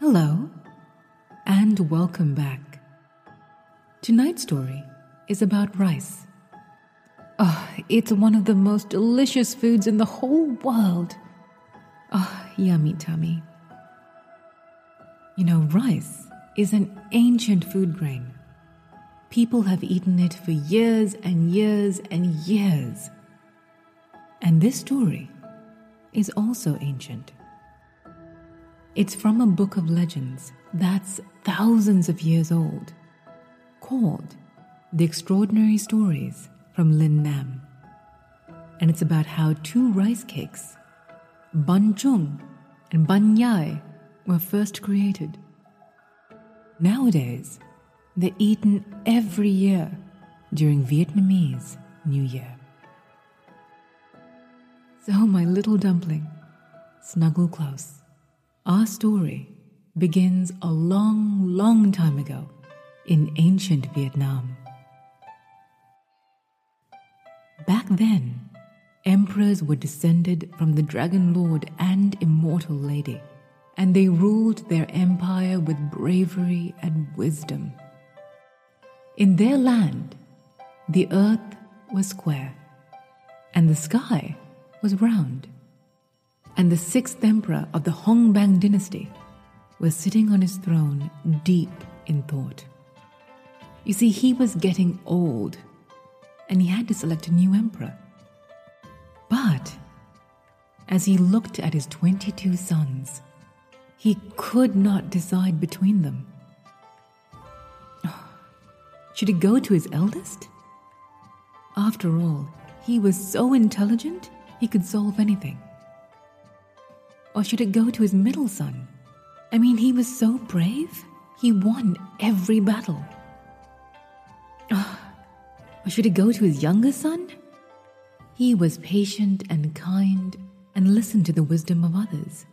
Hello, and welcome back. Tonight's story is about rice. Oh, it's one of the most delicious foods in the whole world. Oh, yummy tummy. You know, rice is an ancient food grain. People have eaten it for years and years and years. And this story is also ancient. It's from a book of legends that's thousands of years old called The Extraordinary Stories from Lĩnh Nam. And it's about how two rice cakes, Bánh Chưng and Bánh Dày, were first created. Nowadays, they're eaten every year during Vietnamese New Year. So, my little dumpling, snuggle close. Our story begins a long, long time ago in ancient Vietnam. Back then, emperors were descended from the Dragon Lord and Immortal Lady, and they ruled their empire with bravery and wisdom. In their land, the earth was square, and the sky was round. And the sixth emperor of the Hongbang dynasty was sitting on his throne deep in thought. You see, he was getting old and he had to select a new emperor. But as he looked at his 22 sons, he could not decide between them. Should he go to his eldest? After all, he was so intelligent he could solve anything. Or should it go to his middle son? I mean, he was so brave, he won every battle. Or should it go to his younger son? He was patient and kind and listened to the wisdom of others.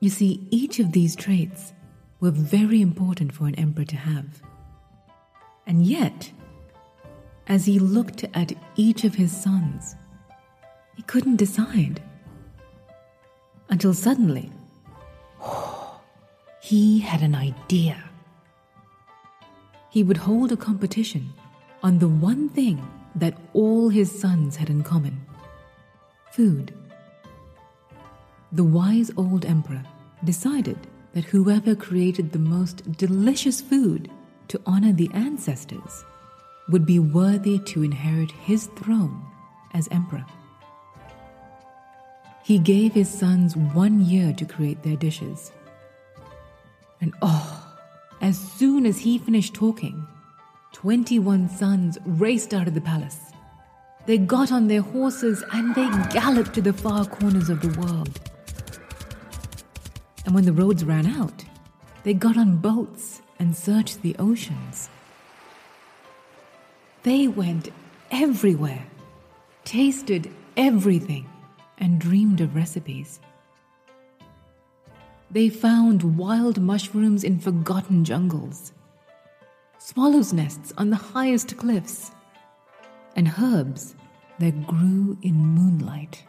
You see, each of these traits were very important for an emperor to have. And yet, as he looked at each of his sons, he couldn't decide. Until suddenly, he had an idea. He would hold a competition on the one thing that all his sons had in common food. The wise old emperor decided that whoever created the most delicious food to honor the ancestors would be worthy to inherit his throne as emperor. He gave his sons one year to create their dishes. And oh, as soon as he finished talking, 21 sons raced out of the palace. They got on their horses and they galloped to the far corners of the world. And when the roads ran out, they got on boats and searched the oceans. They went everywhere, tasted everything, and dreamed of recipes. They found wild mushrooms in forgotten jungles, swallows' nests on the highest cliffs, and herbs that grew in moonlight.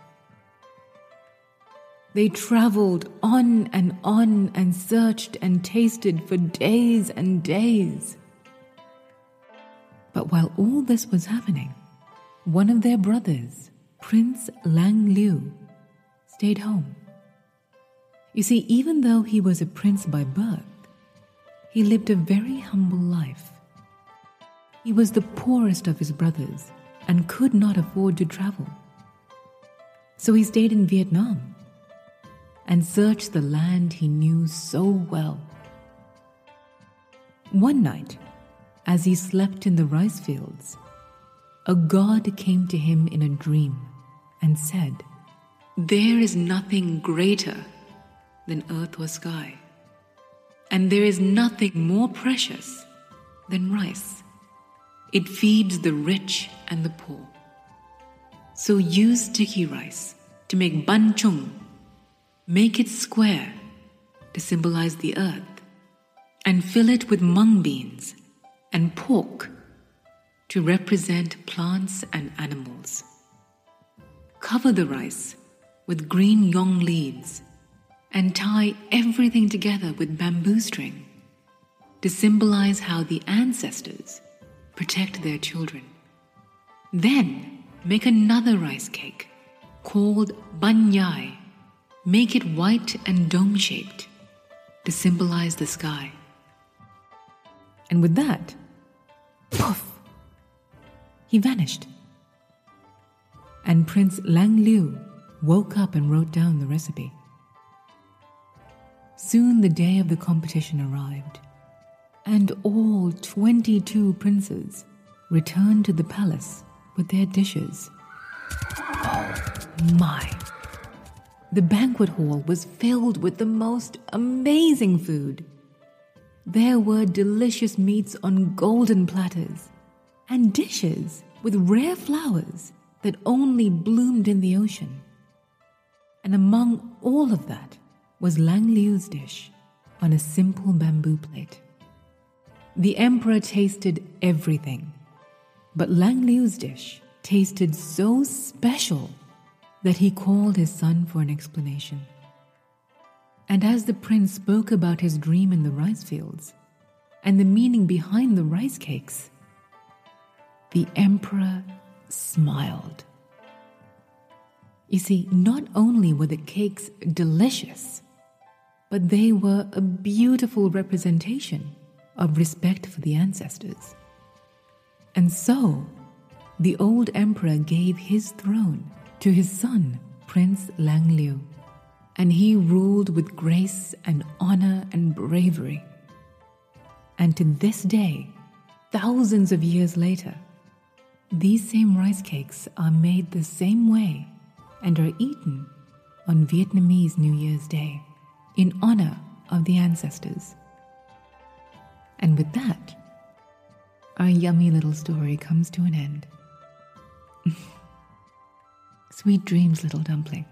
They traveled on and on and searched and tasted for days and days. But while all this was happening, one of their brothers, Prince Lang Liu, stayed home. You see, even though he was a prince by birth, he lived a very humble life. He was the poorest of his brothers and could not afford to travel. So he stayed in Vietnam and searched the land he knew so well. One night, as he slept in the rice fields, a god came to him in a dream and said, There is nothing greater than earth or sky, and there is nothing more precious than rice. It feeds the rich and the poor. So use sticky rice to make bánh chưng. Make it square to symbolize the earth, and fill it with mung beans and pork to represent plants and animals. Cover the rice with green yong leaves and tie everything together with bamboo string to symbolize how the ancestors protect their children. Then make another rice cake called bánh dày. Make it white and dome shaped to symbolize the sky. And with that, poof, he vanished. And Prince Lang Liu woke up and wrote down the recipe. Soon the day of the competition arrived, and all 22 princes returned to the palace with their dishes. Oh my! The banquet hall was filled with the most amazing food. There were delicious meats on golden platters and dishes with rare flowers that only bloomed in the ocean. And among all of that was Lang Liu's dish on a simple bamboo plate. The emperor tasted everything, but Lang Liu's dish tasted so special that he called his son for an explanation. And as the prince spoke about his dream in the rice fields and the meaning behind the rice cakes, the emperor smiled. You see, not only were the cakes delicious, but they were a beautiful representation of respect for the ancestors. And so, the old emperor gave his throne to his son, Prince Lang Liu, and he ruled with grace and honor and bravery. And to this day, thousands of years later, these same rice cakes are made the same way and are eaten on Vietnamese New Year's Day in honor of the ancestors. And with that, our yummy little story comes to an end. Sweet dreams, little dumpling.